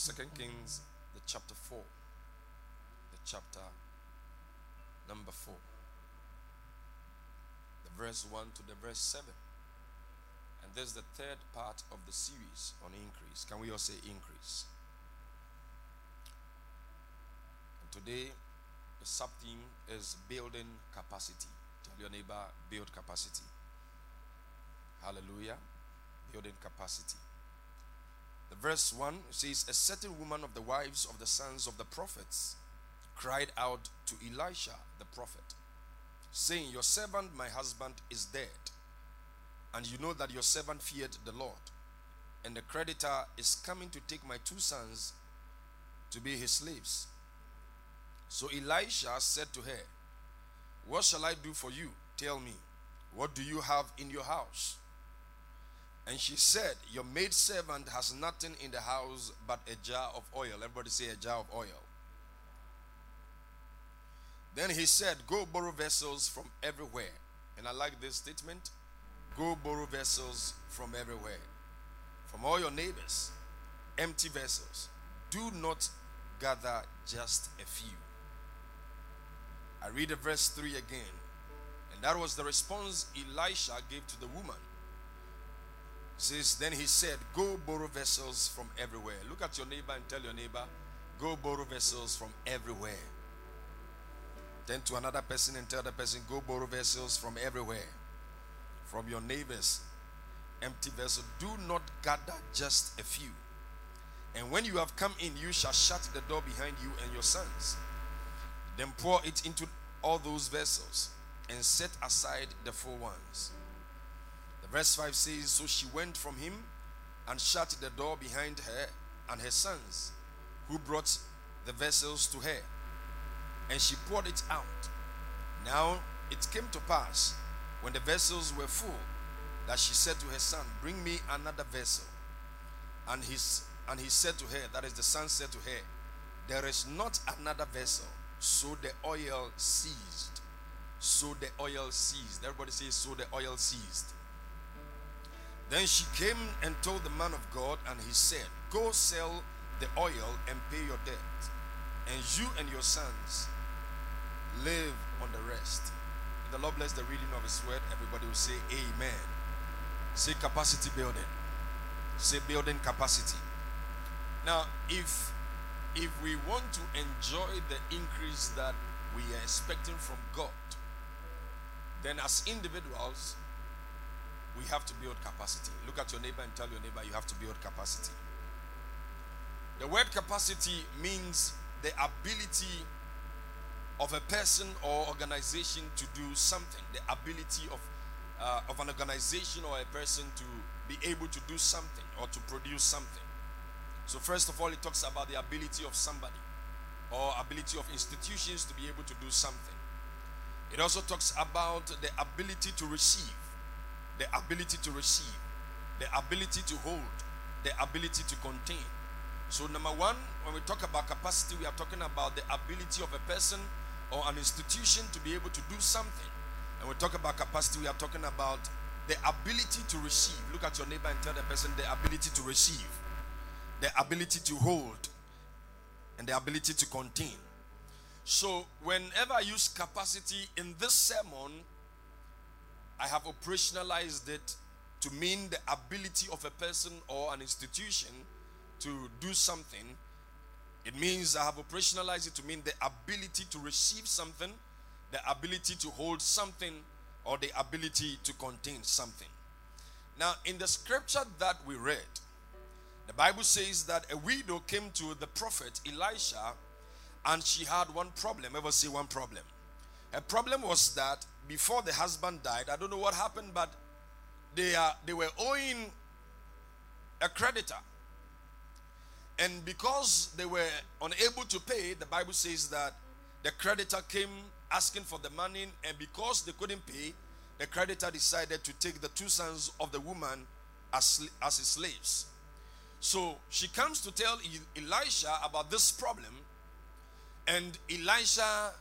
Second Kings, the chapter 4. The chapter number 4. The verse 1 to the verse 7. And this is the third part of the series on increase. Can we all say increase? And today, the sub theme is building capacity. Tell your neighbor, build capacity. Hallelujah. Building capacity. The verse 1 says, A certain woman of the wives of the sons of the prophets cried out to Elisha the prophet, saying, Your servant, my husband, is dead. And you know that your servant feared the Lord. And the creditor is coming to take my two sons to be his slaves. So Elisha said to her, What shall I do for you? Tell me, what do you have in your house? And she said, Your maid servant has nothing in the house but a jar of oil. Everybody say a jar of oil. Then he said, Go borrow vessels from everywhere. And I like this statement go borrow vessels from everywhere, from all your neighbors, empty vessels. Do not gather just a few. I read the verse 3 again. And that was the response Elisha gave to the woman says, Then he said, Go borrow vessels from everywhere. Look at your neighbor and tell your neighbor, Go borrow vessels from everywhere. Then to another person and tell the person, Go borrow vessels from everywhere. From your neighbors. Empty vessel. Do not gather just a few. And when you have come in, you shall shut the door behind you and your sons. Then pour it into all those vessels and set aside the full ones. Verse 5 says, So she went from him and shut the door behind her and her sons, who brought the vessels to her. And she poured it out. Now it came to pass, when the vessels were full, that she said to her son, Bring me another vessel. And, his, and he said to her, That is, the son said to her, There is not another vessel. So the oil ceased. So the oil ceased. Everybody says, So the oil ceased. Then she came and told the man of God, and he said, Go sell the oil and pay your debt, and you and your sons live on the rest. The Lord bless the reading of his word. Everybody will say, Amen. Say capacity building. Say building capacity. Now, if if we want to enjoy the increase that we are expecting from God, then as individuals, we have to build capacity. Look at your neighbor and tell your neighbor you have to build capacity. The word capacity means the ability of a person or organization to do something, the ability of, uh, of an organization or a person to be able to do something or to produce something. So, first of all, it talks about the ability of somebody or ability of institutions to be able to do something. It also talks about the ability to receive the ability to receive, the ability to hold, the ability to contain. So, number one, when we talk about capacity, we are talking about the ability of a person or an institution to be able to do something. And we talk about capacity, we are talking about the ability to receive. Look at your neighbor and tell the person the ability to receive, the ability to hold, and the ability to contain. So, whenever I use capacity in this sermon, I have operationalized it to mean the ability of a person or an institution to do something. It means I have operationalized it to mean the ability to receive something, the ability to hold something, or the ability to contain something. Now, in the scripture that we read, the Bible says that a widow came to the prophet Elisha and she had one problem. Ever see one problem? Her problem was that before the husband died, I don't know what happened, but they are they were owing a creditor. And because they were unable to pay, the Bible says that the creditor came asking for the money, and because they couldn't pay, the creditor decided to take the two sons of the woman as, as his slaves. So she comes to tell Elisha about this problem, and Elisha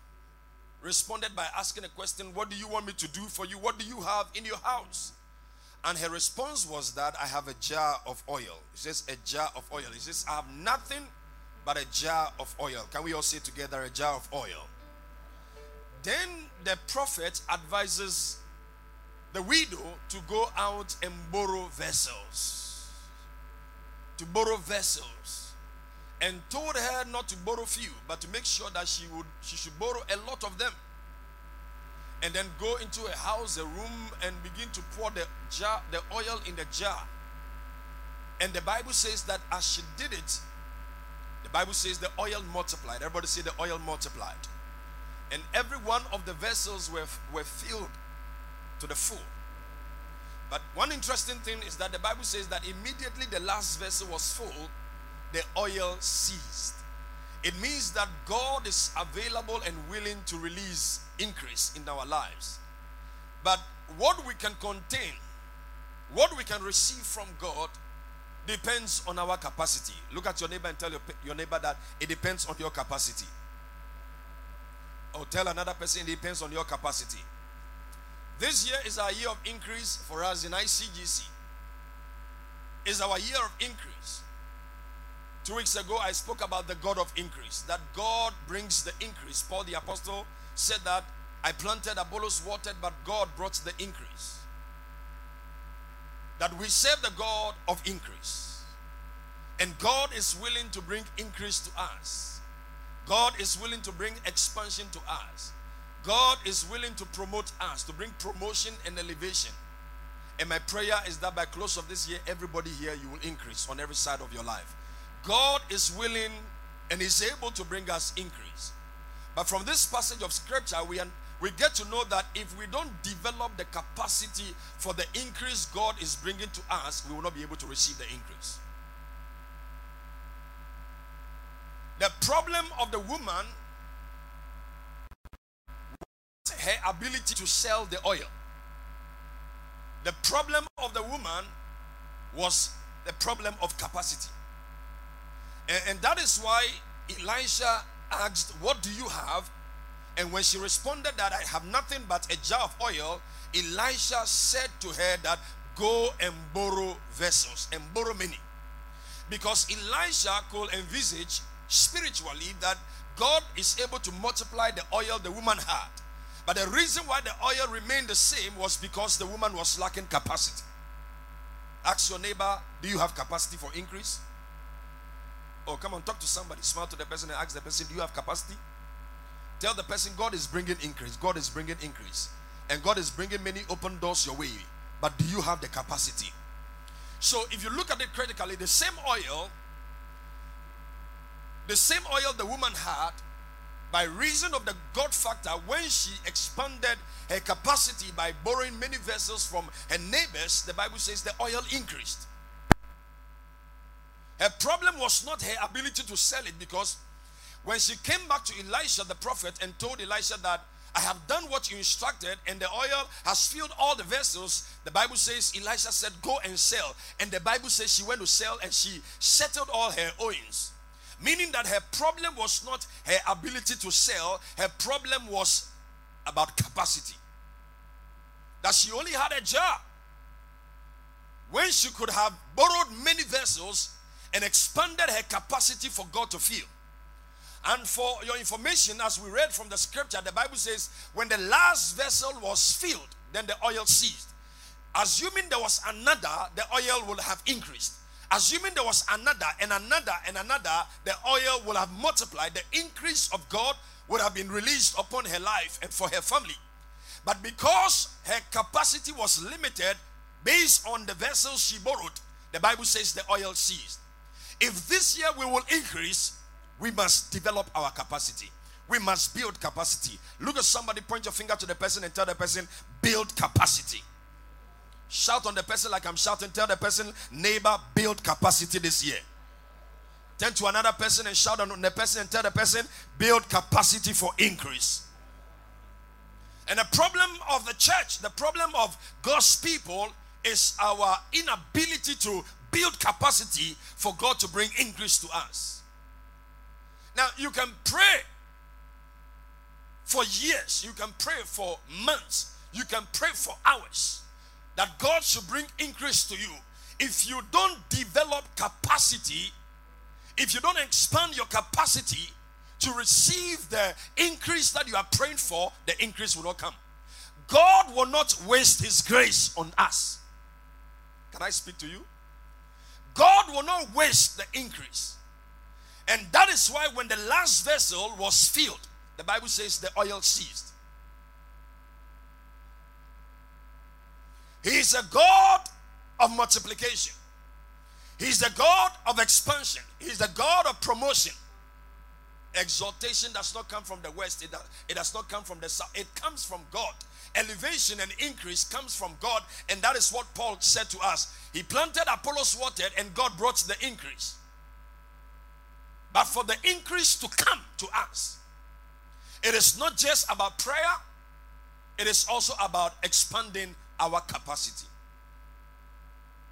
responded by asking a question What do you want me to do for you? What do you have in your house? And her response was that I have a jar of oil. It's just a jar of oil. He says, I have nothing but a jar of oil. Can we all say together a jar of oil? Then the prophet advises the widow to go out and borrow vessels. To borrow vessels. And told her not to borrow few, but to make sure that she would she should borrow a lot of them and then go into a house, a room, and begin to pour the jar, the oil in the jar. And the Bible says that as she did it, the Bible says the oil multiplied. Everybody say the oil multiplied. And every one of the vessels were, were filled to the full. But one interesting thing is that the Bible says that immediately the last vessel was full, the oil ceased. It means that God is available and willing to release increase in our lives. But what we can contain, what we can receive from God, depends on our capacity. Look at your neighbor and tell your, your neighbor that it depends on your capacity. Or tell another person it depends on your capacity. This year is our year of increase for us in ICGC. Is our year of increase. Two weeks ago, I spoke about the God of increase, that God brings the increase. Paul the Apostle said that I planted, Apollos watered, but God brought the increase. That we serve the God of increase. And God is willing to bring increase to us. God is willing to bring expansion to us. God is willing to promote us, to bring promotion and elevation. And my prayer is that by close of this year, everybody here, you will increase on every side of your life. God is willing and is able to bring us increase. But from this passage of scripture, we, we get to know that if we don't develop the capacity for the increase God is bringing to us, we will not be able to receive the increase. The problem of the woman was her ability to sell the oil. The problem of the woman was the problem of capacity. And, and that is why Elisha asked, What do you have? And when she responded that I have nothing but a jar of oil, Elisha said to her that go and borrow vessels and borrow many. Because Elisha could envisage spiritually that God is able to multiply the oil the woman had. But the reason why the oil remained the same was because the woman was lacking capacity. Ask your neighbor, do you have capacity for increase? Oh, come on, talk to somebody. Smile to the person and ask the person, Do you have capacity? Tell the person, God is bringing increase. God is bringing increase. And God is bringing many open doors your way. But do you have the capacity? So, if you look at it critically, the same oil, the same oil the woman had, by reason of the God factor, when she expanded her capacity by borrowing many vessels from her neighbors, the Bible says the oil increased. Her problem was not her ability to sell it because when she came back to Elisha the prophet and told Elisha that I have done what you instructed, and the oil has filled all the vessels. The Bible says Elisha said, Go and sell. And the Bible says she went to sell and she settled all her owings. Meaning that her problem was not her ability to sell, her problem was about capacity. That she only had a jar. When she could have borrowed many vessels, and expanded her capacity for God to fill. And for your information, as we read from the scripture, the Bible says, when the last vessel was filled, then the oil ceased. Assuming there was another, the oil would have increased. Assuming there was another and another and another, the oil would have multiplied. The increase of God would have been released upon her life and for her family. But because her capacity was limited based on the vessels she borrowed, the Bible says the oil ceased. If this year we will increase, we must develop our capacity. We must build capacity. Look at somebody, point your finger to the person and tell the person, build capacity. Shout on the person like I'm shouting. Tell the person, neighbor, build capacity this year. Turn to another person and shout on the person and tell the person, build capacity for increase. And the problem of the church, the problem of God's people is our inability to build capacity for God to bring increase to us. Now, you can pray for years, you can pray for months, you can pray for hours that God should bring increase to you, if you don't develop capacity, if you don't expand your capacity to receive the increase that you are praying for, the increase will not come. God will not waste His grace on us. Can I speak to you? God will not waste the increase. And that is why when the last vessel was filled, the Bible says the oil ceased. He is a God of multiplication. He's the God of expansion. He's the God of promotion. Exaltation does not come from the west, it does, it does not come from the south. It comes from God. Elevation and increase comes from God, and that is what Paul said to us. He planted, Apollos watered, and God brought the increase. But for the increase to come to us, it is not just about prayer, it is also about expanding our capacity.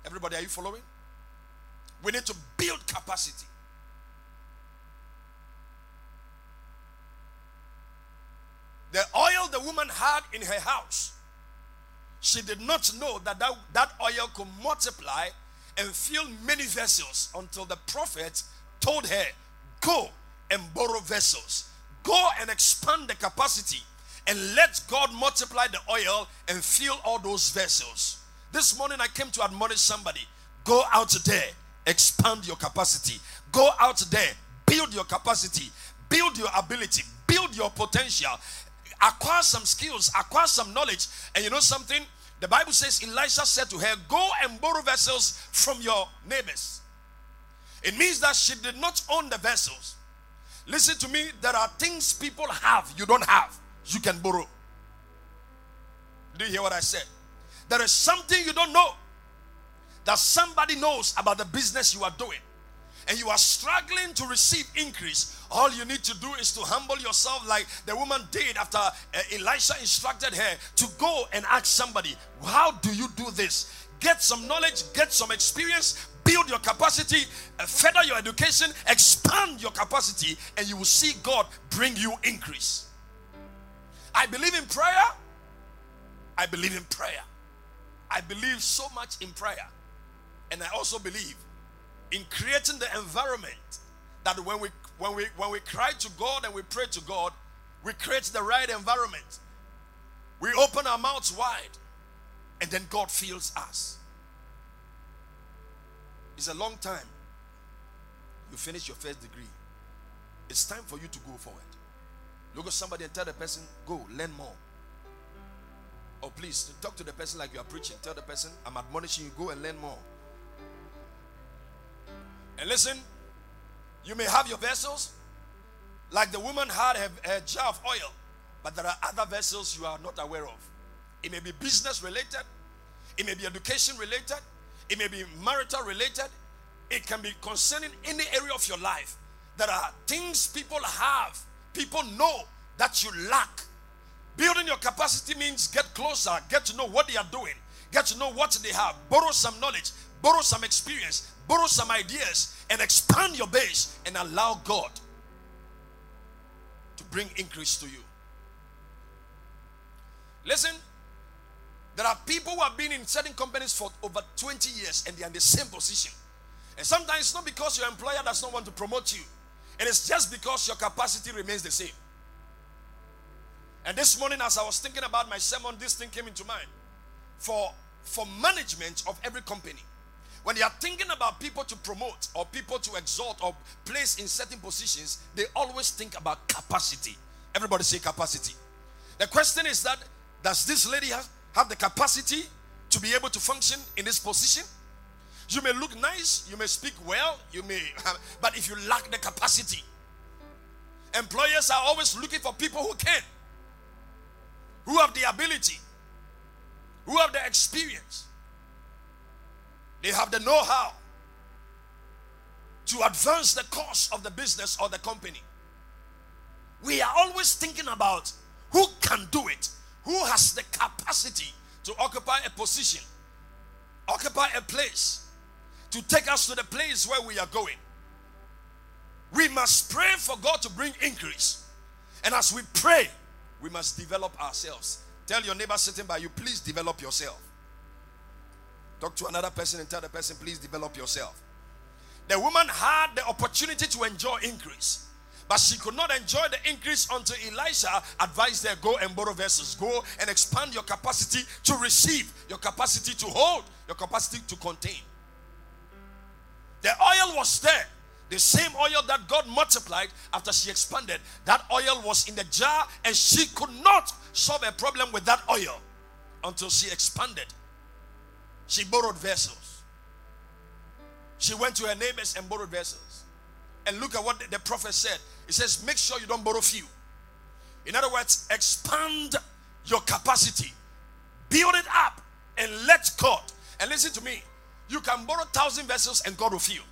Everybody, are you following? We need to build capacity. The oil the woman had in her house, she did not know that that, that oil could multiply and fill many vessels until the prophet told her, Go and borrow vessels. Go and expand the capacity and let God multiply the oil and fill all those vessels. This morning I came to admonish somebody go out there, expand your capacity. Go out there, build your capacity, build your ability, build your potential, acquire some skills, acquire some knowledge. And you know something? The Bible says Elisha said to her, Go and borrow vessels from your neighbors. It means that she did not own the vessels. Listen to me, there are things people have you don't have, you can borrow. Do you hear what I said? There is something you don't know that somebody knows about the business you are doing and you are struggling to receive increase, all you need to do is to humble yourself like the woman did after uh, Elisha instructed her to go and ask somebody, How do you do this? Get some knowledge, get some experience, build your capacity, uh, further your education, expand your capacity, and you will see God bring you increase. I believe in prayer. I believe in prayer. I believe so much in prayer. And I also believe in creating the environment that when we when we when we cry to God and we pray to God, we create the right environment. We open our mouths wide, and then God fills us. It's a long time. You finish your first degree. It's time for you to go forward. Look at somebody and tell the person, go, learn more. Or please talk to the person like you are preaching. Tell the person, I'm admonishing you, go and learn more. And listen, you may have your vessels, like the woman had a, a jar of oil, but there are other vessels you are not aware of. It may be business related, it may be education related, it may be marital related, it can be concerning any area of your life. There are things people have, people know that you lack. Building your capacity means get closer, get to know what they are doing, get to know what they have, borrow some knowledge, borrow some experience, borrow some ideas, and expand your base and allow God to bring increase to you. Listen, there are people who have been in certain companies for over 20 years and they are in the same position. And sometimes it's not because your employer does not want to promote you, it is just because your capacity remains the same. And this morning, as I was thinking about my sermon, this thing came into mind. For, for management of every company, when they are thinking about people to promote or people to exalt or place in certain positions, they always think about capacity. Everybody say capacity. The question is that does this lady have, have the capacity to be able to function in this position? You may look nice, you may speak well, you may, but if you lack the capacity, employers are always looking for people who can, who have the ability, who have the experience. They have the know how to advance the course of the business or the company. We are always thinking about who can do it, who has the capacity to occupy a position, occupy a place, to take us to the place where we are going. We must pray for God to bring increase. And as we pray, we must develop ourselves. Tell your neighbor sitting by you, please develop yourself. Talk to another person and tell the person, please develop yourself. The woman had the opportunity to enjoy increase. But she could not enjoy the increase until Elisha advised her go and borrow vessels. Go and expand your capacity to receive, your capacity to hold, your capacity to contain. The oil was there. The same oil that God multiplied after she expanded, that oil was in the jar and she could not solve a problem with that oil until she expanded. She borrowed vessels. She went to her neighbors and borrowed vessels. And look at what the prophet said. He says, Make sure you don't borrow few. In other words, expand your capacity, build it up, and let God. And listen to me you can borrow thousand vessels and God will fill.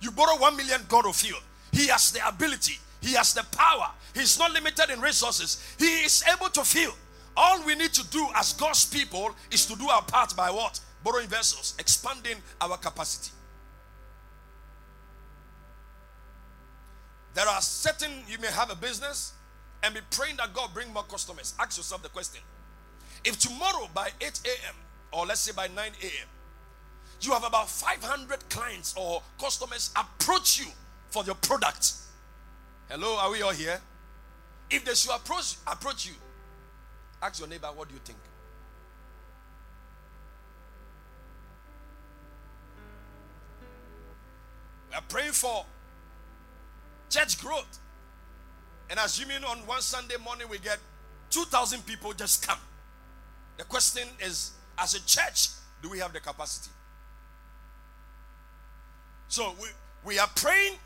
You borrow one million, God will fill. He has the ability, He has the power. He's not limited in resources. He is able to fill. All we need to do as God's people is to do our part by what? Borrowing vessels, expanding our capacity. There are certain, you may have a business and be praying that God bring more customers. Ask yourself the question. If tomorrow by 8 a.m. or let's say by 9 a.m., you have about 500 clients or customers approach you for your product. Hello, are we all here? If they should approach approach you, ask your neighbor, what do you think? We are praying for church growth. And assuming on one Sunday morning we get 2,000 people just come. The question is, as a church, do we have the capacity? So we, we are praying.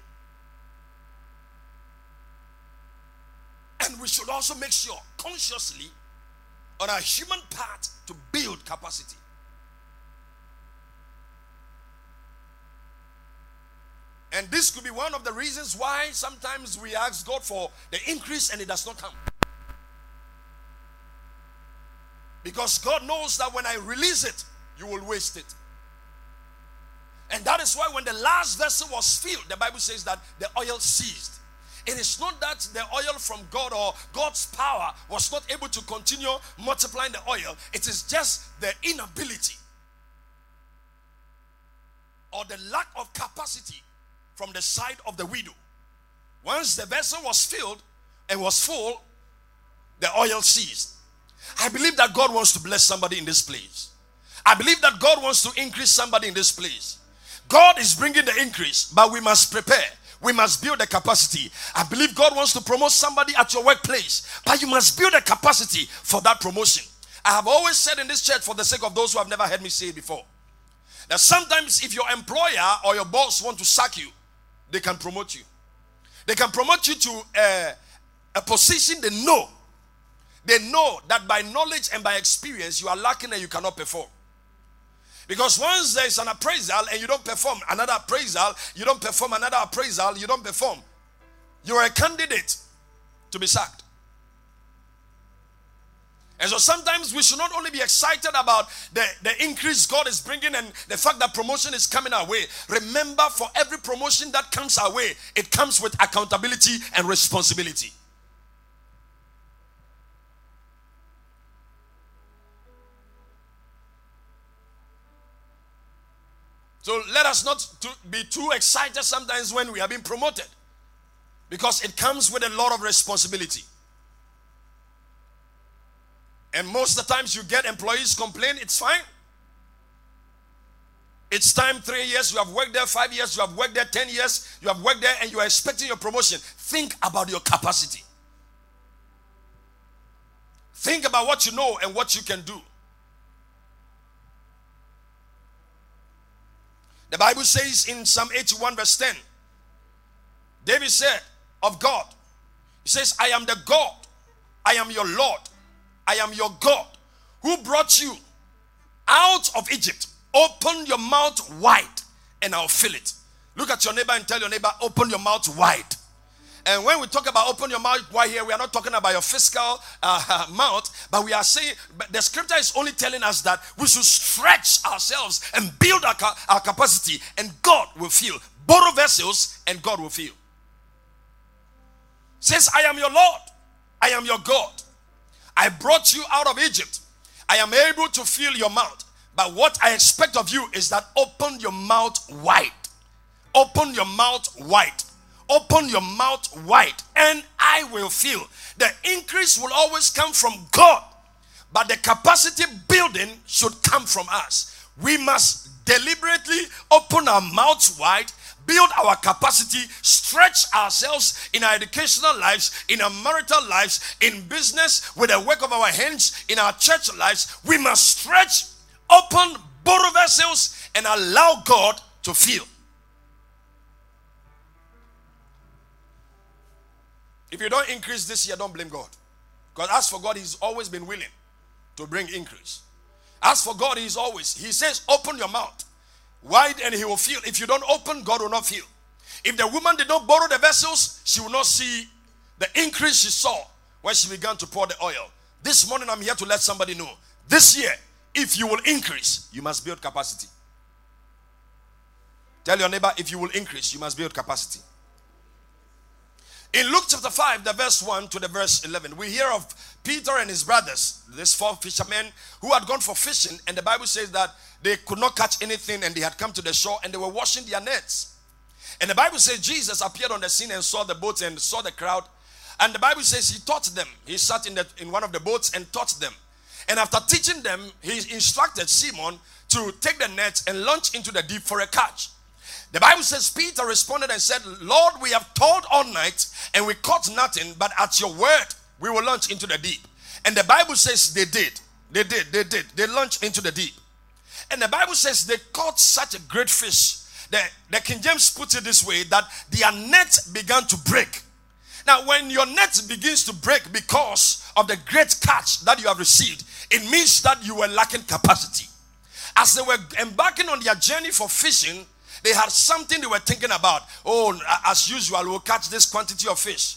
And we should also make sure consciously on our human part to build capacity. And this could be one of the reasons why sometimes we ask God for the increase and it does not come. Because God knows that when I release it, you will waste it. And that is why when the last vessel was filled, the Bible says that the oil ceased. It is not that the oil from God or God's power was not able to continue multiplying the oil, it is just the inability or the lack of capacity from the side of the widow. Once the vessel was filled and was full, the oil ceased. I believe that God wants to bless somebody in this place. I believe that God wants to increase somebody in this place. God is bringing the increase, but we must prepare. We must build the capacity. I believe God wants to promote somebody at your workplace, but you must build a capacity for that promotion. I have always said in this church, for the sake of those who have never heard me say it before, that sometimes if your employer or your boss want to sack you, they can promote you. They can promote you to a, a position they know. They know that by knowledge and by experience you are lacking and you cannot perform. Because once there is an appraisal and you don't perform another appraisal, you don't perform another appraisal, you don't perform, you are a candidate to be sacked. And so sometimes we should not only be excited about the, the increase God is bringing and the fact that promotion is coming our way. Remember, for every promotion that comes our way, it comes with accountability and responsibility. So let us not be too excited sometimes when we are being promoted because it comes with a lot of responsibility. And most of the times you get employees complain, it's fine. It's time three years, you have worked there five years, you have worked there 10 years, you have worked there and you are expecting your promotion. Think about your capacity. Think about what you know and what you can do. The Bible says in Psalm 81, verse 10, David said of God, He says, I am the God, I am your Lord, I am your God who brought you out of Egypt. Open your mouth wide and I'll fill it. Look at your neighbor and tell your neighbor, open your mouth wide. And when we talk about open your mouth wide here, we are not talking about your physical uh, mouth, but we are saying the scripture is only telling us that we should stretch ourselves and build our, our capacity, and God will fill. Borrow vessels, and God will fill. Says, I am your Lord, I am your God. I brought you out of Egypt. I am able to fill your mouth. But what I expect of you is that open your mouth wide. Open your mouth wide. Open your mouth wide, and I will fill. The increase will always come from God, but the capacity building should come from us. We must deliberately open our mouths wide build our capacity, stretch ourselves in our educational lives, in our marital lives, in business, with the work of our hands, in our church lives. We must stretch, open, borrow vessels, and allow God to fill. If you don't increase this year, don't blame God. Because as for God, He's always been willing to bring increase. As for God, He's always, He says, open your mouth wide and He will fill. If you don't open, God will not fill. If the woman did not borrow the vessels, she will not see the increase she saw when she began to pour the oil. This morning, I'm here to let somebody know this year, if you will increase, you must build capacity. Tell your neighbor, if you will increase, you must build capacity. In Luke chapter 5, the verse 1 to the verse 11, we hear of Peter and his brothers, these four fishermen who had gone for fishing, and the Bible says that they could not catch anything and they had come to the shore and they were washing their nets. And the Bible says Jesus appeared on the scene and saw the boat and saw the crowd. And the Bible says he taught them. He sat in, the, in one of the boats and taught them. And after teaching them, he instructed Simon to take the net and launch into the deep for a catch. The Bible says Peter responded and said, Lord, we have toiled all night and we caught nothing, but at your word we will launch into the deep. And the Bible says they did. They did. They did. They launched into the deep. And the Bible says they caught such a great fish. The, the King James puts it this way that their net began to break. Now, when your net begins to break because of the great catch that you have received, it means that you were lacking capacity. As they were embarking on their journey for fishing, they had something they were thinking about. Oh, as usual, we'll catch this quantity of fish.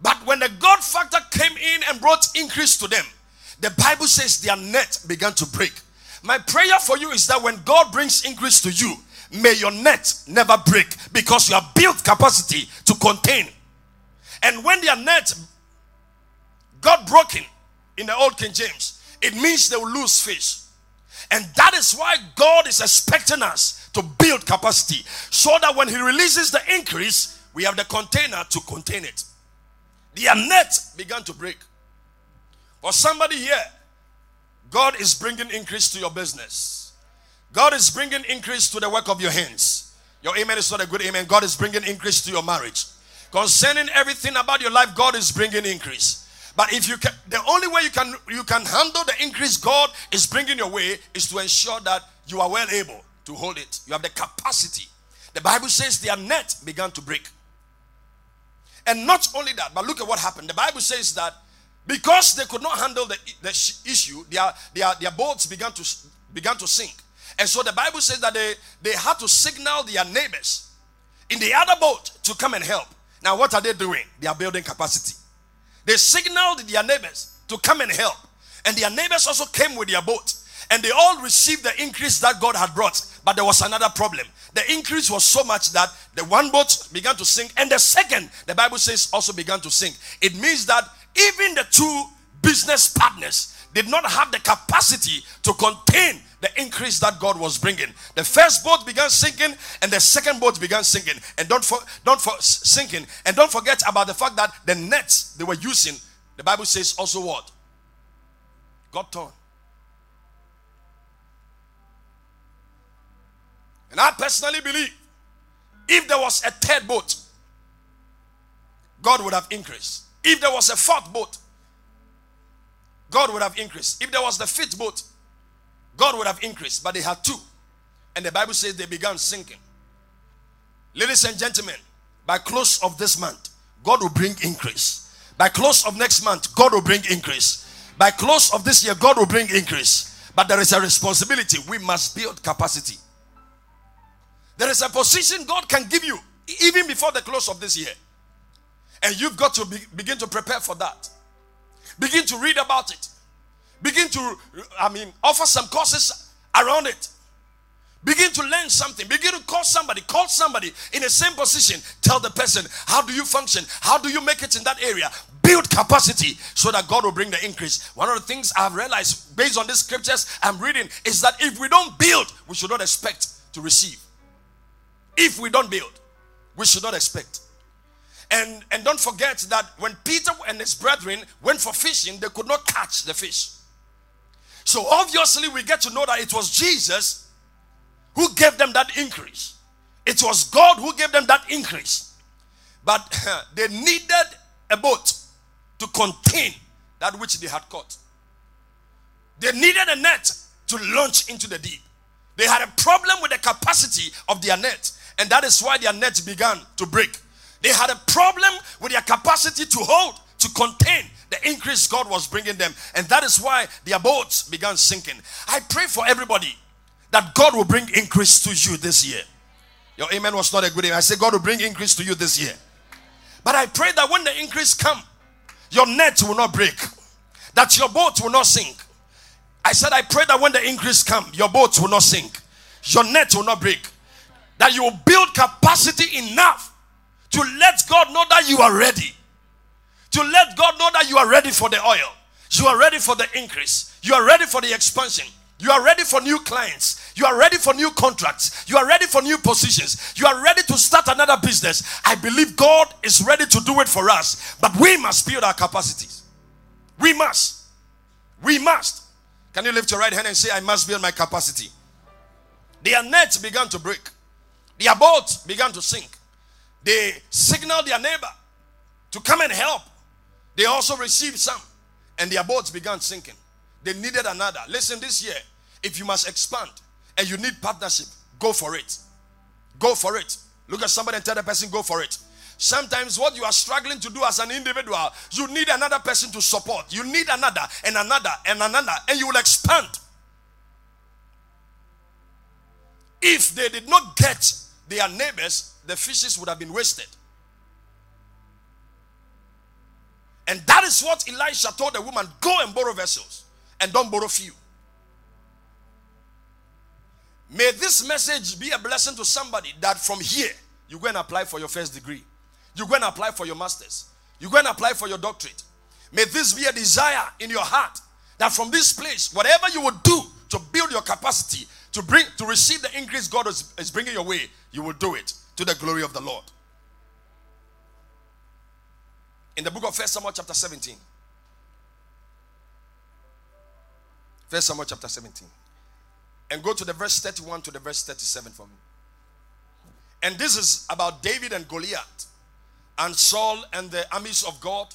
But when the God factor came in and brought increase to them, the Bible says their net began to break. My prayer for you is that when God brings increase to you, may your net never break because you have built capacity to contain. And when their net got broken in the old King James, it means they will lose fish. And that is why God is expecting us to build capacity so that when He releases the increase, we have the container to contain it. The net began to break. For somebody here, God is bringing increase to your business. God is bringing increase to the work of your hands. Your amen is not a good amen. God is bringing increase to your marriage. Concerning everything about your life, God is bringing increase. But if you can, the only way you can you can handle the increase God is bringing your way is to ensure that you are well able to hold it. You have the capacity. The Bible says their net began to break. And not only that, but look at what happened. The Bible says that because they could not handle the, the issue, their, their, their boats began to, began to sink. And so the Bible says that they, they had to signal their neighbors in the other boat to come and help. Now, what are they doing? They are building capacity. They signaled their neighbors to come and help. And their neighbors also came with their boat. And they all received the increase that God had brought. But there was another problem. The increase was so much that the one boat began to sink, and the second, the Bible says, also began to sink. It means that even the two business partners did not have the capacity to contain the increase that God was bringing. The first boat began sinking, and the second boat began sinking. And don't for, don't for sinking, and don't forget about the fact that the nets they were using, the Bible says also what? got torn. And I personally believe if there was a third boat, God would have increased. If there was a fourth boat, God would have increased. If there was the fifth boat, God would have increased. But they had two. And the Bible says they began sinking. Ladies and gentlemen, by close of this month, God will bring increase. By close of next month, God will bring increase. By close of this year, God will bring increase. But there is a responsibility. We must build capacity. There is a position God can give you even before the close of this year. And you've got to be, begin to prepare for that. Begin to read about it. Begin to, I mean, offer some courses around it. Begin to learn something. Begin to call somebody. Call somebody in the same position. Tell the person, how do you function? How do you make it in that area? build capacity so that God will bring the increase. One of the things I've realized based on these scriptures I'm reading is that if we don't build, we should not expect to receive. If we don't build, we should not expect. And and don't forget that when Peter and his brethren went for fishing, they could not catch the fish. So obviously we get to know that it was Jesus who gave them that increase. It was God who gave them that increase. But they needed a boat to contain that which they had caught. They needed a net to launch into the deep. They had a problem with the capacity of their net, and that is why their nets began to break. They had a problem with their capacity to hold, to contain the increase God was bringing them, and that is why their boats began sinking. I pray for everybody that God will bring increase to you this year. Your amen was not a good amen. I say God will bring increase to you this year. But I pray that when the increase come, your net will not break, that your boat will not sink. I said, I pray that when the increase come, your boat will not sink, your net will not break, that you build capacity enough to let God know that you are ready, to let God know that you are ready for the oil, you are ready for the increase, you are ready for the expansion, you are ready for new clients. You are ready for new contracts. You are ready for new positions. You are ready to start another business. I believe God is ready to do it for us, but we must build our capacities. We must. We must. Can you lift your right hand and say, I must build my capacity? Their nets began to break, their boats began to sink. They signaled their neighbor to come and help. They also received some, and their boats began sinking. They needed another. Listen, this year, if you must expand and you need partnership, go for it. Go for it. Look at somebody and tell the person, go for it. Sometimes what you are struggling to do as an individual, you need another person to support. You need another and another and another, and you will expand. If they did not get their neighbors, the fishes would have been wasted. And that is what Elisha told the woman go and borrow vessels and don't borrow few. May this message be a blessing to somebody that from here you go and apply for your first degree, you go and apply for your master's, you go and apply for your doctorate. May this be a desire in your heart that from this place, whatever you would do to build your capacity to bring to receive the increase God is, is bringing your way, you will do it to the glory of the Lord. In the book of First Samuel, chapter 17. First Samuel chapter 17. And go to the verse 31 to the verse 37 for me. And this is about David and Goliath and Saul and the armies of God.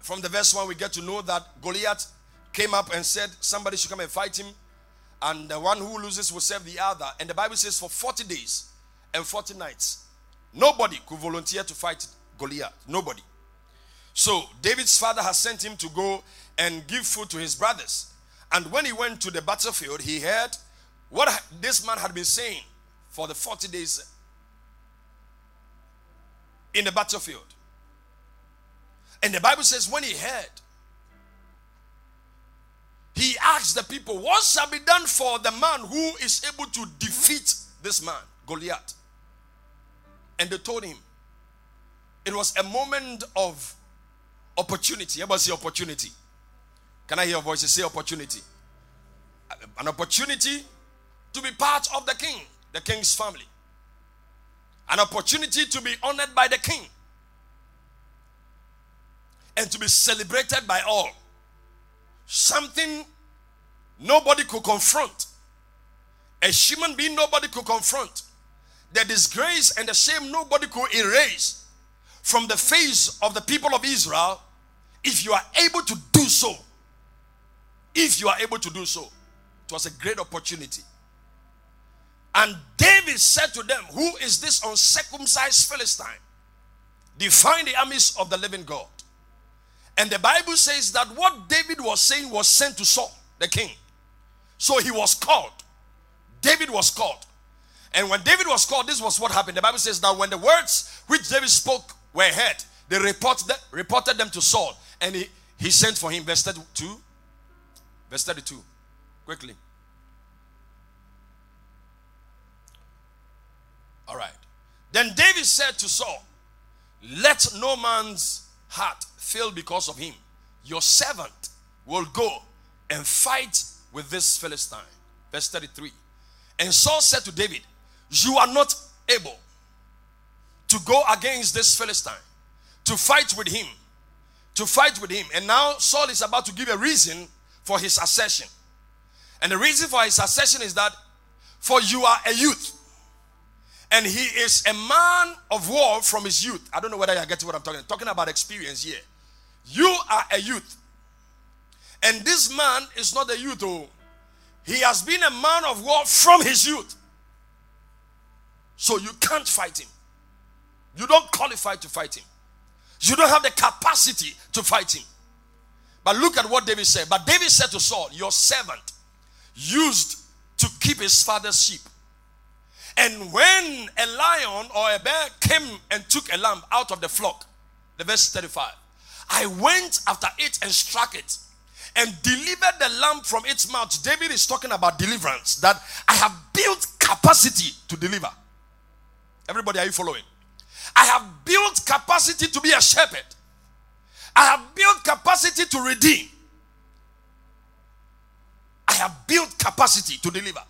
From the verse 1, we get to know that Goliath came up and said, Somebody should come and fight him. And the one who loses will serve the other. And the Bible says, For 40 days and 40 nights, nobody could volunteer to fight Goliath. Nobody. So David's father has sent him to go and give food to his brothers. And when he went to the battlefield, he heard what this man had been saying for the 40 days in the battlefield. And the Bible says, when he heard, he asked the people, What shall be done for the man who is able to defeat this man, Goliath? And they told him, It was a moment of opportunity. Everybody say opportunity. Can I hear voices? Say opportunity. An opportunity to be part of the king, the king's family. An opportunity to be honored by the king and to be celebrated by all. Something nobody could confront. A human being nobody could confront. The disgrace and the shame nobody could erase from the face of the people of Israel if you are able to do so if you are able to do so. It was a great opportunity. And David said to them, Who is this uncircumcised Philistine? Define the armies of the living God. And the Bible says that what David was saying was sent to Saul, the king. So he was called. David was called. And when David was called, this was what happened. The Bible says that when the words which David spoke were heard, they reported, reported them to Saul. And he, he sent for him. Verse 32. Verse 32. Quickly. All right. Then David said to Saul, Let no man's heart fail because of him, your servant will go and fight with this Philistine. Verse 33. And Saul said to David, You are not able to go against this Philistine, to fight with him, to fight with him. And now Saul is about to give a reason for his accession. And the reason for his accession is that, for you are a youth, and he is a man of war from his youth. I don't know whether you get what I'm talking. Talking about experience here. You are a youth, and this man is not a youth. Oh, he has been a man of war from his youth. So you can't fight him. You don't qualify to fight him. You don't have the capacity to fight him. But look at what David said. But David said to Saul, Your servant used to keep his father's sheep. And when a lion or a bear came and took a lamb out of the flock, the verse 35, I went after it and struck it and delivered the lamb from its mouth. David is talking about deliverance, that I have built capacity to deliver. Everybody, are you following? I have built capacity to be a shepherd. I have built capacity to redeem. I have built capacity to deliver.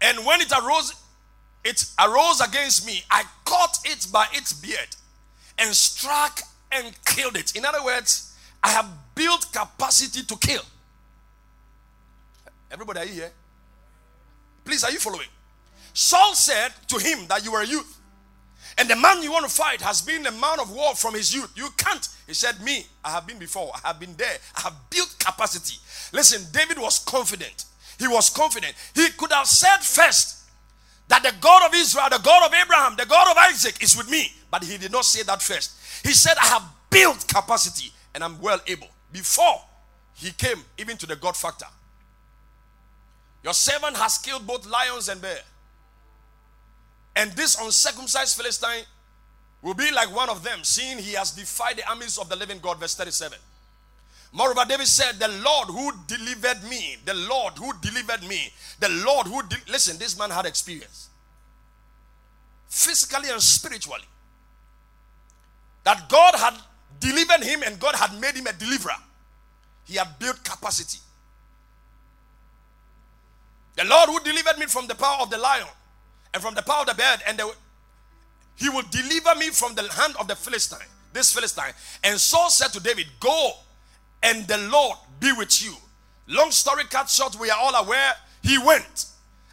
And when it arose, it arose against me. I caught it by its beard and struck and killed it. In other words, I have built capacity to kill. Everybody, are you here? Please, are you following? Saul said to him that you were a youth. And the man you want to fight has been a man of war from his youth. You can't. He said, Me, I have been before. I have been there. I have built capacity. Listen, David was confident. He was confident. He could have said first that the God of Israel, the God of Abraham, the God of Isaac is with me. But he did not say that first. He said, I have built capacity and I'm well able. Before he came even to the God factor. Your servant has killed both lions and bear. And this uncircumcised Philistine will be like one of them, seeing he has defied the armies of the living God. Verse 37. Moreover, David said, The Lord who delivered me, the Lord who delivered me, the Lord who. De- Listen, this man had experience physically and spiritually. That God had delivered him and God had made him a deliverer. He had built capacity. The Lord who delivered me from the power of the lion and from the power of the bed, and the, he will deliver me from the hand of the Philistine, this Philistine. And Saul said to David, Go and the Lord be with you. Long story cut short, we are all aware he went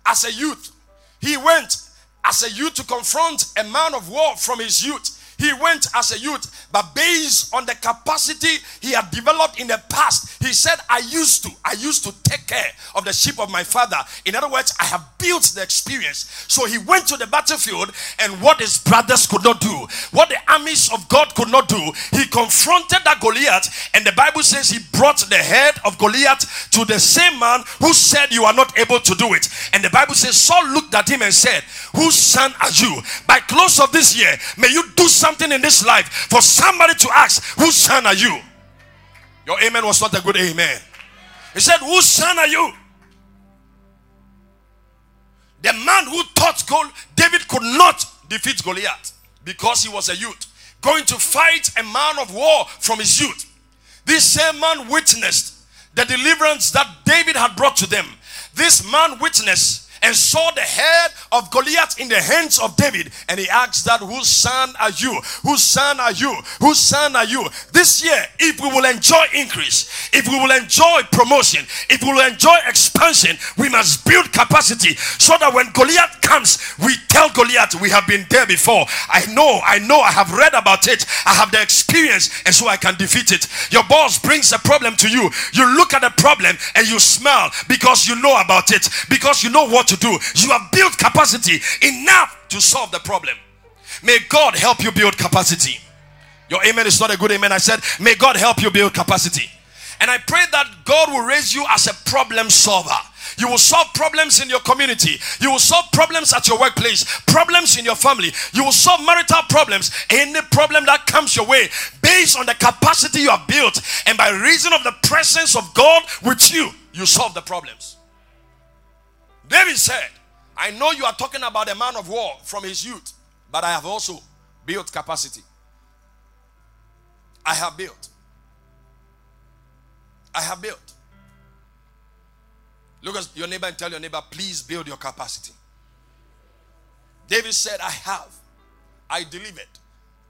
as a youth. He went as a youth to confront a man of war from his youth. He went as a youth, but based on the capacity he had developed in the past, he said, I used to, I used to take care of the sheep of my father. In other words, I have built the experience. So he went to the battlefield, and what his brothers could not do, what the armies of God could not do, he confronted that Goliath, and the Bible says he brought the head of Goliath to the same man who said, You are not able to do it. And the Bible says, Saul looked at him and said, Whose son are you? By close of this year, may you do something something in this life for somebody to ask, Whose son are you? Your amen was not a good amen. He said, Whose son are you? The man who thought gold, David could not defeat Goliath because he was a youth going to fight a man of war from his youth. This same man witnessed the deliverance that David had brought to them. This man witnessed and saw the head of Goliath in the hands of David. And he asked that, Whose son are you? Whose son are you? Whose son are you? This year, if we will enjoy increase, if we will enjoy promotion, if we will enjoy expansion, we must build capacity so that when Goliath comes, we tell Goliath, We have been there before. I know, I know, I have read about it, I have the experience, and so I can defeat it. Your boss brings a problem to you, you look at the problem and you smile because you know about it, because you know what to do. You have built capacity enough to solve the problem. May God help you build capacity. Your amen is not a good amen. I said, May God help you build capacity. And I pray that God will raise you as a problem solver. You will solve problems in your community. You will solve problems at your workplace, problems in your family. You will solve marital problems, any problem that comes your way based on the capacity you have built. And by reason of the presence of God with you, you solve the problems. David said, I know you are talking about a man of war from his youth, but I have also built capacity. I have built. I have built. Look at your neighbor and tell your neighbor, please build your capacity. David said, I have. I delivered.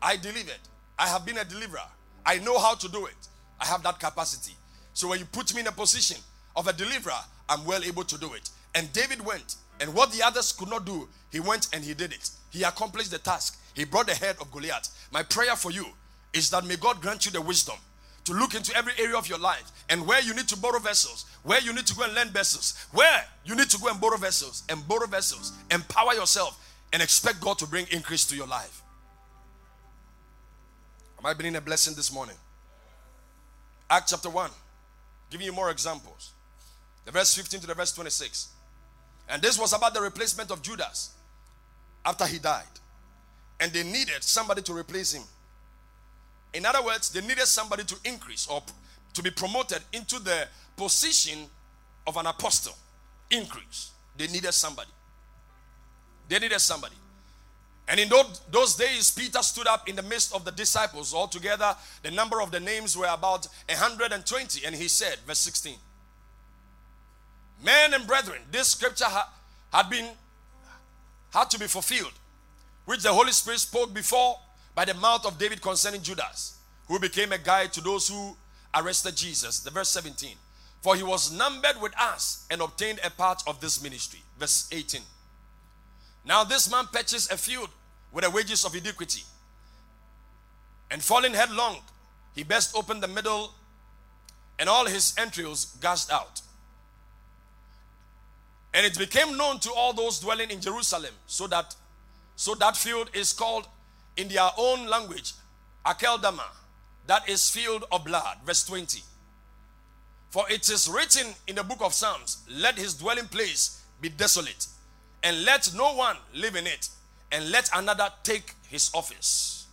I delivered. I have been a deliverer. I know how to do it. I have that capacity. So when you put me in a position of a deliverer, I'm well able to do it. And David went, and what the others could not do, he went and he did it. He accomplished the task. He brought the head of Goliath. My prayer for you is that may God grant you the wisdom to look into every area of your life and where you need to borrow vessels, where you need to go and lend vessels, where you need to go and borrow vessels and borrow vessels, empower yourself and expect God to bring increase to your life. Am I bringing a blessing this morning? Act chapter 1, giving you more examples. The verse 15 to the verse 26. And this was about the replacement of Judas after he died. And they needed somebody to replace him. In other words, they needed somebody to increase or to be promoted into the position of an apostle. Increase. They needed somebody. They needed somebody. And in those, days, Peter stood up in the midst of the disciples. Altogether, the number of the names were about 120. And he said, verse 16, Men and brethren, this scripture ha- had been had to be fulfilled, which the Holy Spirit spoke before by the mouth of David concerning Judas, who became a guide to those who arrested Jesus. The verse 17. For he was numbered with us and obtained a part of this ministry. Verse 18. Now this man purchased a field with the wages of iniquity. And falling headlong, he burst open the middle, and all his entrails gushed out. And it became known to all those dwelling in Jerusalem, so that so that field is called in their own language Akeldama, that is field of blood. Verse 20. For it is written in the book of Psalms, let his dwelling place be desolate and let no one live in it, and let another take his office.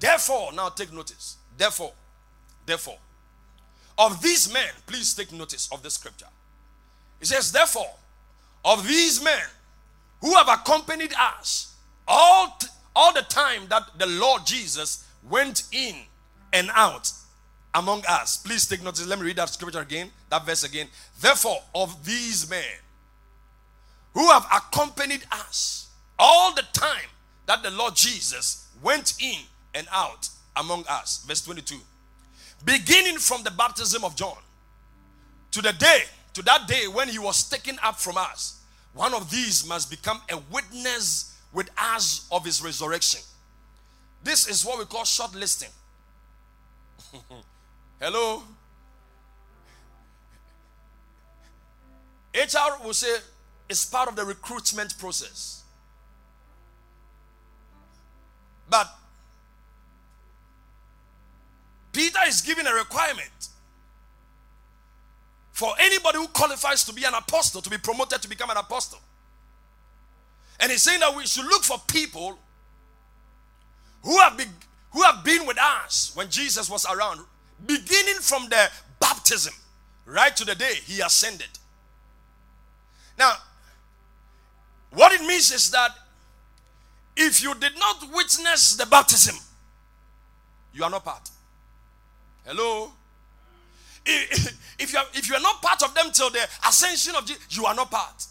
Therefore, now take notice. Therefore, therefore, of these men, please take notice of the scripture. It says, therefore, of these men who have accompanied us all, all the time that the Lord Jesus went in and out among us. Please take notice. Let me read that scripture again, that verse again. Therefore, of these men who have accompanied us all the time that the Lord Jesus went in and out among us. Verse 22. Beginning from the baptism of John to the day, to that day when he was taken up from us, one of these must become a witness with us of his resurrection. This is what we call shortlisting. Hello? HR will say, it's part of the recruitment process. But Peter is giving a requirement for anybody who qualifies to be an apostle, to be promoted to become an apostle. And he's saying that we should look for people who have been, who have been with us when Jesus was around, beginning from the baptism right to the day he ascended. Now, what it means is that if you did not witness the baptism, you are not part. Hello? If you, are, if you are not part of them till the ascension of Jesus, you are not part.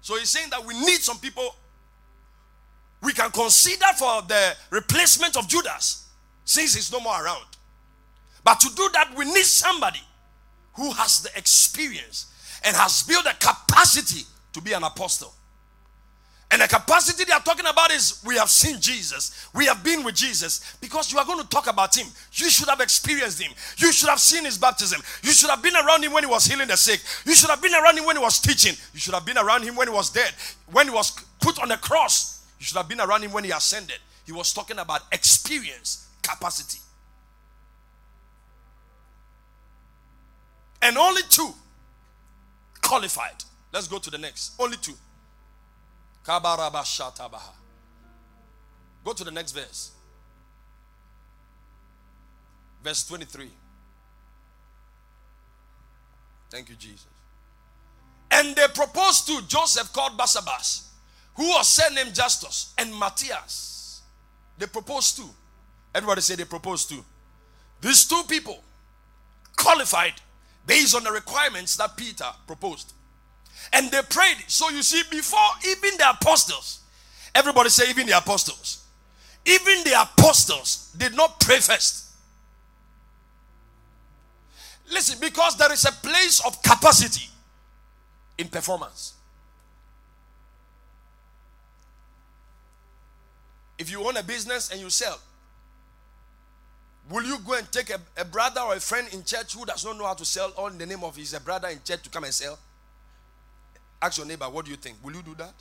So he's saying that we need some people we can consider for the replacement of Judas since he's no more around. But to do that, we need somebody who has the experience and has built the capacity to be an apostle. And the capacity they are talking about is we have seen Jesus. We have been with Jesus. Because you are going to talk about him. You should have experienced him. You should have seen his baptism. You should have been around him when he was healing the sick. You should have been around him when he was teaching. You should have been around him when he was dead. When he was put on the cross. You should have been around him when he ascended. He was talking about experience, capacity. And only two qualified. Let's go to the next. Only two. Go to the next verse. Verse 23. Thank you, Jesus. And they proposed to Joseph called Barsabas, who was surnamed Justus, and Matthias. They proposed to. Everybody say they proposed to. These two people qualified based on the requirements that Peter proposed. And they prayed. So you see, before even the apostles, everybody say, even the apostles, even the apostles did not pray first. Listen, because there is a place of capacity in performance. If you own a business and you sell, will you go and take a, a, brother or a friend in church who does not know how to sell in the name of his brother in church to come and sell? Ask your neighbor, what do you think? Will you do that?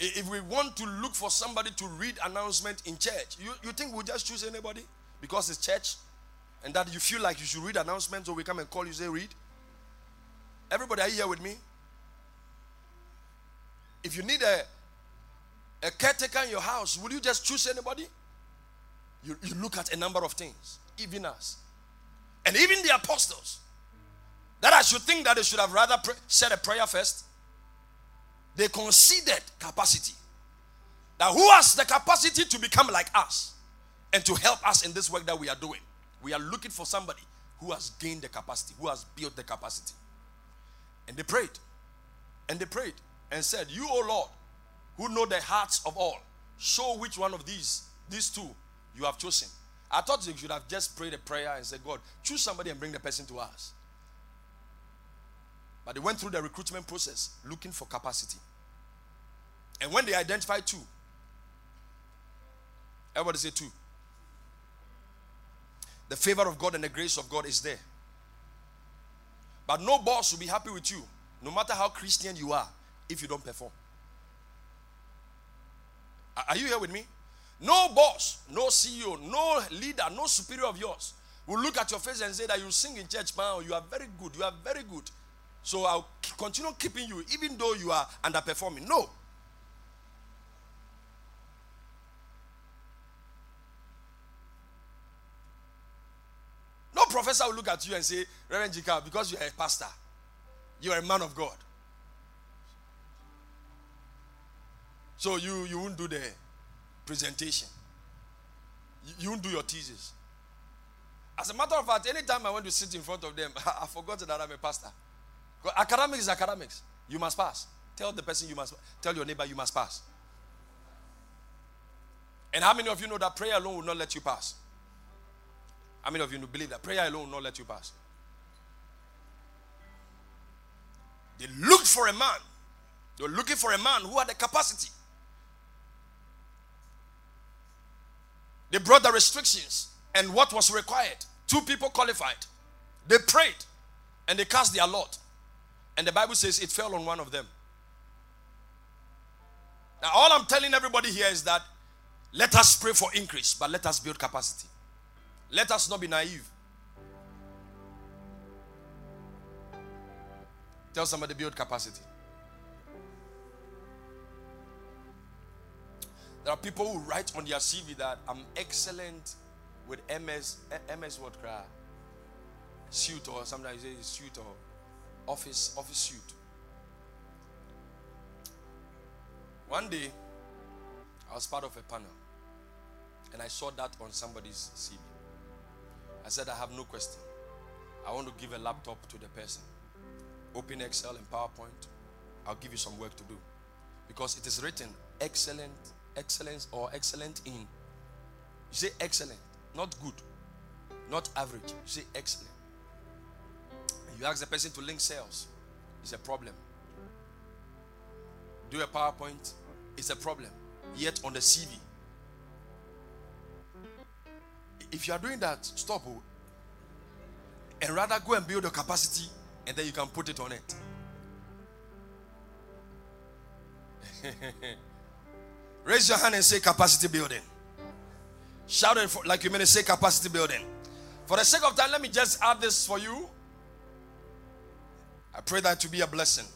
If we want to look for somebody to read announcement in church, you, you think we'll just choose anybody because it's church and that you feel like you should read announcements so we come and call you say read? Everybody are here with me? If you need a, a caretaker in your house, will you just choose anybody? You, you look at a number of things, even us. And even the apostles. That I should think that they should have rather pray, said a prayer first they considered capacity. Now, who has the capacity to become like us and to help us in this work that we are doing? We are looking for somebody who has gained the capacity, who has built the capacity. And they prayed. And they prayed and said, You, O Lord, who know the hearts of all, show which one of these, these two, you have chosen. I thought you should have just prayed a prayer and said, God, choose somebody and bring the person to us. But they went through the recruitment process looking for capacity. And when they identified two, everybody say two. The favor of God and the grace of God is there. But no boss will be happy with you, no matter how Christian you are, if you don't perform. Are you here with me? No boss, no CEO, no leader, no superior of yours will look at your face and say that you sing in church, man, you are very good, you are very good. So I'll continue keeping you even though you are underperforming. No. No professor will look at you and say, Reverend Jika, because you are a pastor, you are a man of God. So you, you won't do the presentation. You, you do your thesis. As a matter of fact, anytime I went to sit in front of them, I forgot that I'm a pastor. Academics is academics. You must pass. Tell the person you must tell your neighbor you must pass. And how many of you know that prayer alone will not let you pass? How many of you believe that prayer alone will not let you pass? They looked for a man. They were looking for a man who had the capacity. They brought the restrictions and what was required. Two people qualified. They prayed and they cast their lot. And the Bible says it fell on one of them. Now, all I'm telling everybody here is that let us pray for increase, but let us build capacity. Let us not be naive. Tell somebody build capacity. There are people who write on their CV that I'm excellent with MS, MS what cry? Suit or sometimes say suit or office office suit. One day, I was part of a panel, and I saw that on somebody's CV. I said, I have no question. I want to give a laptop to the person. Open Excel and PowerPoint. I'll give you some work to do. Because it is written excellent, excellence, or excellent in. You say excellent, not good, not average. You say excellent. You ask the person to link sales, it's a problem. Do a PowerPoint, it's a problem. Yet on the CV. If you are doing that, stop. Oh. And rather go and build a capacity and then you can put it on it. Raise your hand and say capacity building. Shout it for, like you mean to say capacity building. For the sake of time, let me just add this for you. I pray that to be a blessing.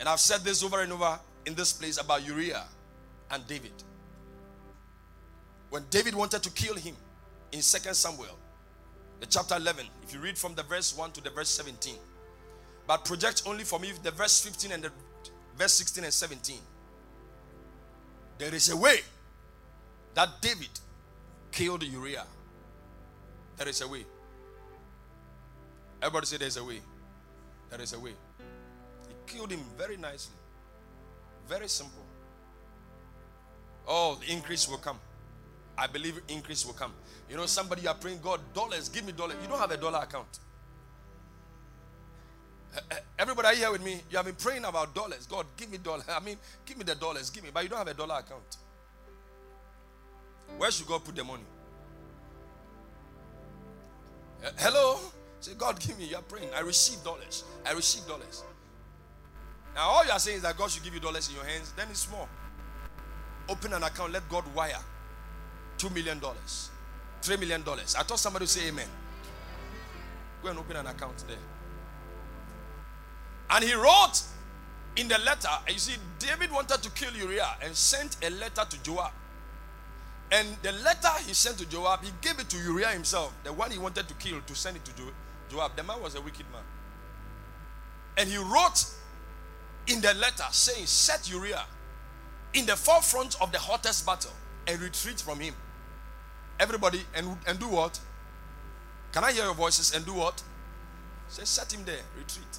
And I've said this over and over in this place about Uriah and David. When David wanted to kill him in 2 Samuel, the chapter 11, if you read from the verse 1 to the verse 17, but project only for me the verse 15 and the verse 16 and 17. There is a way that David killed Uriah. There is a way. Everybody say there's a way. There is a way. He killed him very nicely. Very simple. Oh, the increase will come. I believe increase will come. You know, somebody you are praying, God, dollars, give me dollars. You don't have a dollar account. Everybody here with me? You have been praying about dollars. God, give me dollars. I mean, give me the dollars, give me. But you don't have a dollar account. Where should God put the money? Eh, hello? Say, God, give me. You are praying. I receive dollars. I receive dollars. Now, all you are saying is that God should give you dollars in your hands. Then it's small. Open an account. Let God wire $2 million, $3 million. I thought somebody would say amen. Go and open an account there. And he wrote in the letter, you see, David wanted to kill Uriah and sent a letter to Joab. And the letter he sent to Joab, he gave it to Uriah himself, the one he wanted to kill, to send it to Joab. The man was a wicked man. And he wrote in the letter saying, Set Uriah in the forefront of the hottest battle and retreat from him. Everybody, and, and do what? Can I hear your voices and do what? Say, Set him there, retreat.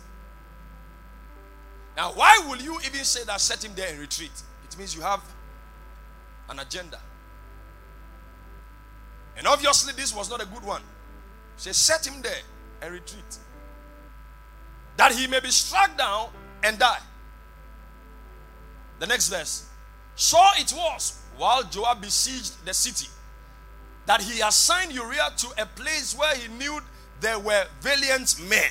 Now, why will you even say that set him there and retreat? It means you have an agenda. And obviously, this was not a good one. Say, set him there and retreat. That he may be struck down and die. The next verse. So it was while Joab besieged the city that he assigned Uriah to a place where he knew there were valiant men.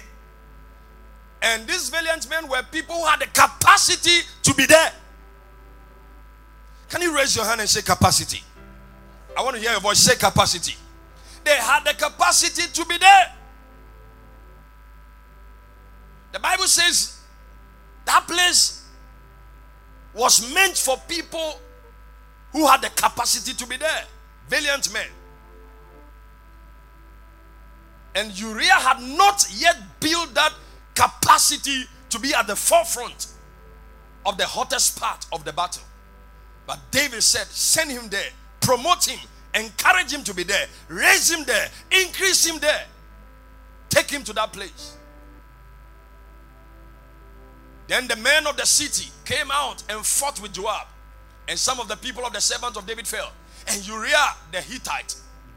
And these valiant men were people who had the capacity to be there. Can you raise your hand and say capacity? I want to hear your voice say capacity. They had the capacity to be there. The Bible says that place was meant for people who had the capacity to be there. Valiant men. And Uriah had not yet built that capacity to be at the forefront of the hottest part of the battle. But David said, Send him there, promote him, encourage him to be there, raise him there, increase him there, take him to that place. Then the men of the city came out and fought with Joab, and some of the people of the servants of David fell. And Uriah the Hittite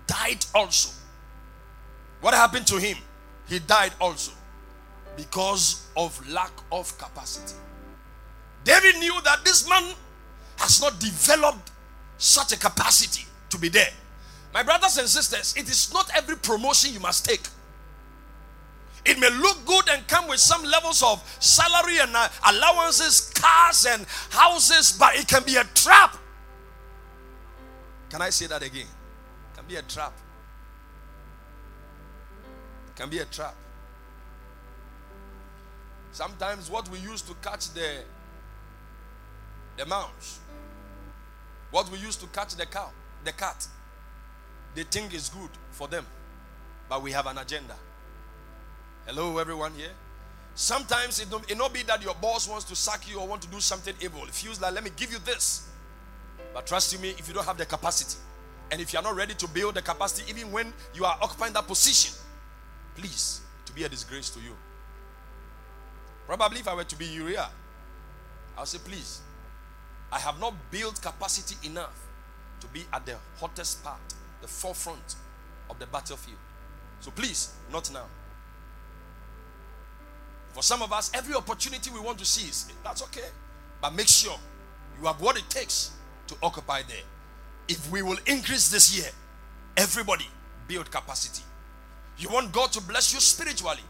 died also. What happened to him? He died also because of lack of capacity. David knew that this man has not developed such a capacity to be there. My brothers and sisters, it is not every promotion you must take. It may look good and come with some levels of salary and uh, allowances, cars and houses, but it can be a trap. Can I say that again? It can be a trap. It can be a trap. Sometimes what we use to catch the the mouse, what we use to catch the cow, the cat, they think is good for them, but we have an agenda. Hello, everyone here. Sometimes it, it not be that your boss wants to sack you or want to do something evil. It feels like, let me give you this. But trust me, if you don't have the capacity, and if you are not ready to build the capacity, even when you are occupying that position, please, to be a disgrace to you. Probably if I were to be Uriah, I'll say, please, I have not built capacity enough to be at the hottest part, the forefront of the battlefield. So please, not now. For some of us, every opportunity we want to seize, that's okay. But make sure you have what it takes to occupy there. If we will increase this year, everybody build capacity. You want God to bless you spiritually,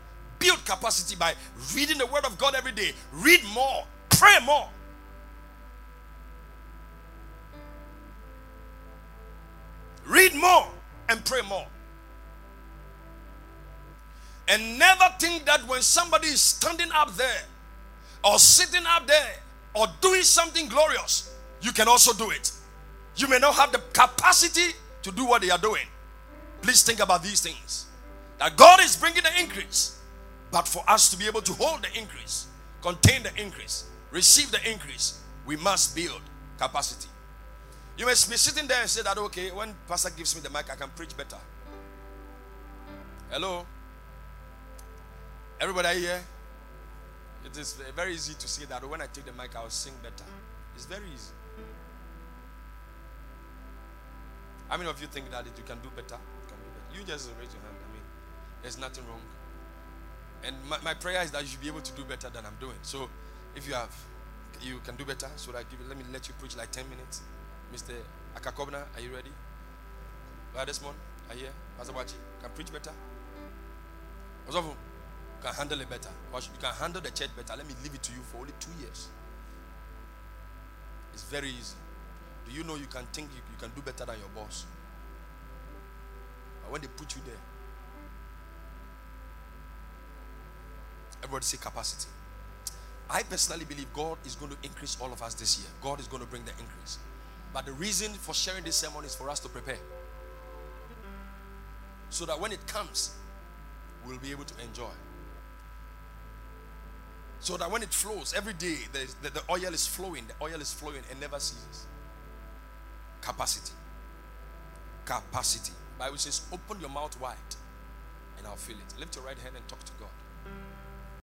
build capacity by reading the word of God every day. Read more, pray more. Read more and pray more. And never think that when somebody is standing up there or sitting up there or doing something glorious, you can also do it. You may not have the capacity to do what they are doing. Please think about these things. That God is bringing the increase. But for us to be able to hold the increase, contain the increase, receive the increase, we must build capacity. You may be sitting there and say that, okay, when pastor gives me the mic, I can preach better. Hello? Everybody here? It is very easy to say that when I take the mic, I'll sing better. It's very easy. How many of you think that you can do better? You, can do better? you just raise your hand. I mean, there's nothing wrong. And my, my prayer is that you should be able to do better than I'm doing. So if you have, you can do better. So I give you, let me let you preach like 10 minutes. Mr. Akakobna, are you ready? Morning, are you here? Pastor Wachi, can preach better? Osofu, can handle it better. You can handle the church better. Let me leave it to you for only two years. It's very easy. Do you know you can think you, you can do better than your boss? But when they put you there, everybody say capacity. I personally believe God is going to increase all of us this year. God is going to bring the increase. But the reason for sharing this sermon is for us to prepare. So that when it comes, we'll be able to enjoy. So that when it flows every day, the, the oil is flowing, the oil is flowing and never ceases. Capacity. Capacity. Bible says, open your mouth wide and I'll feel it. Lift your right hand and talk to God.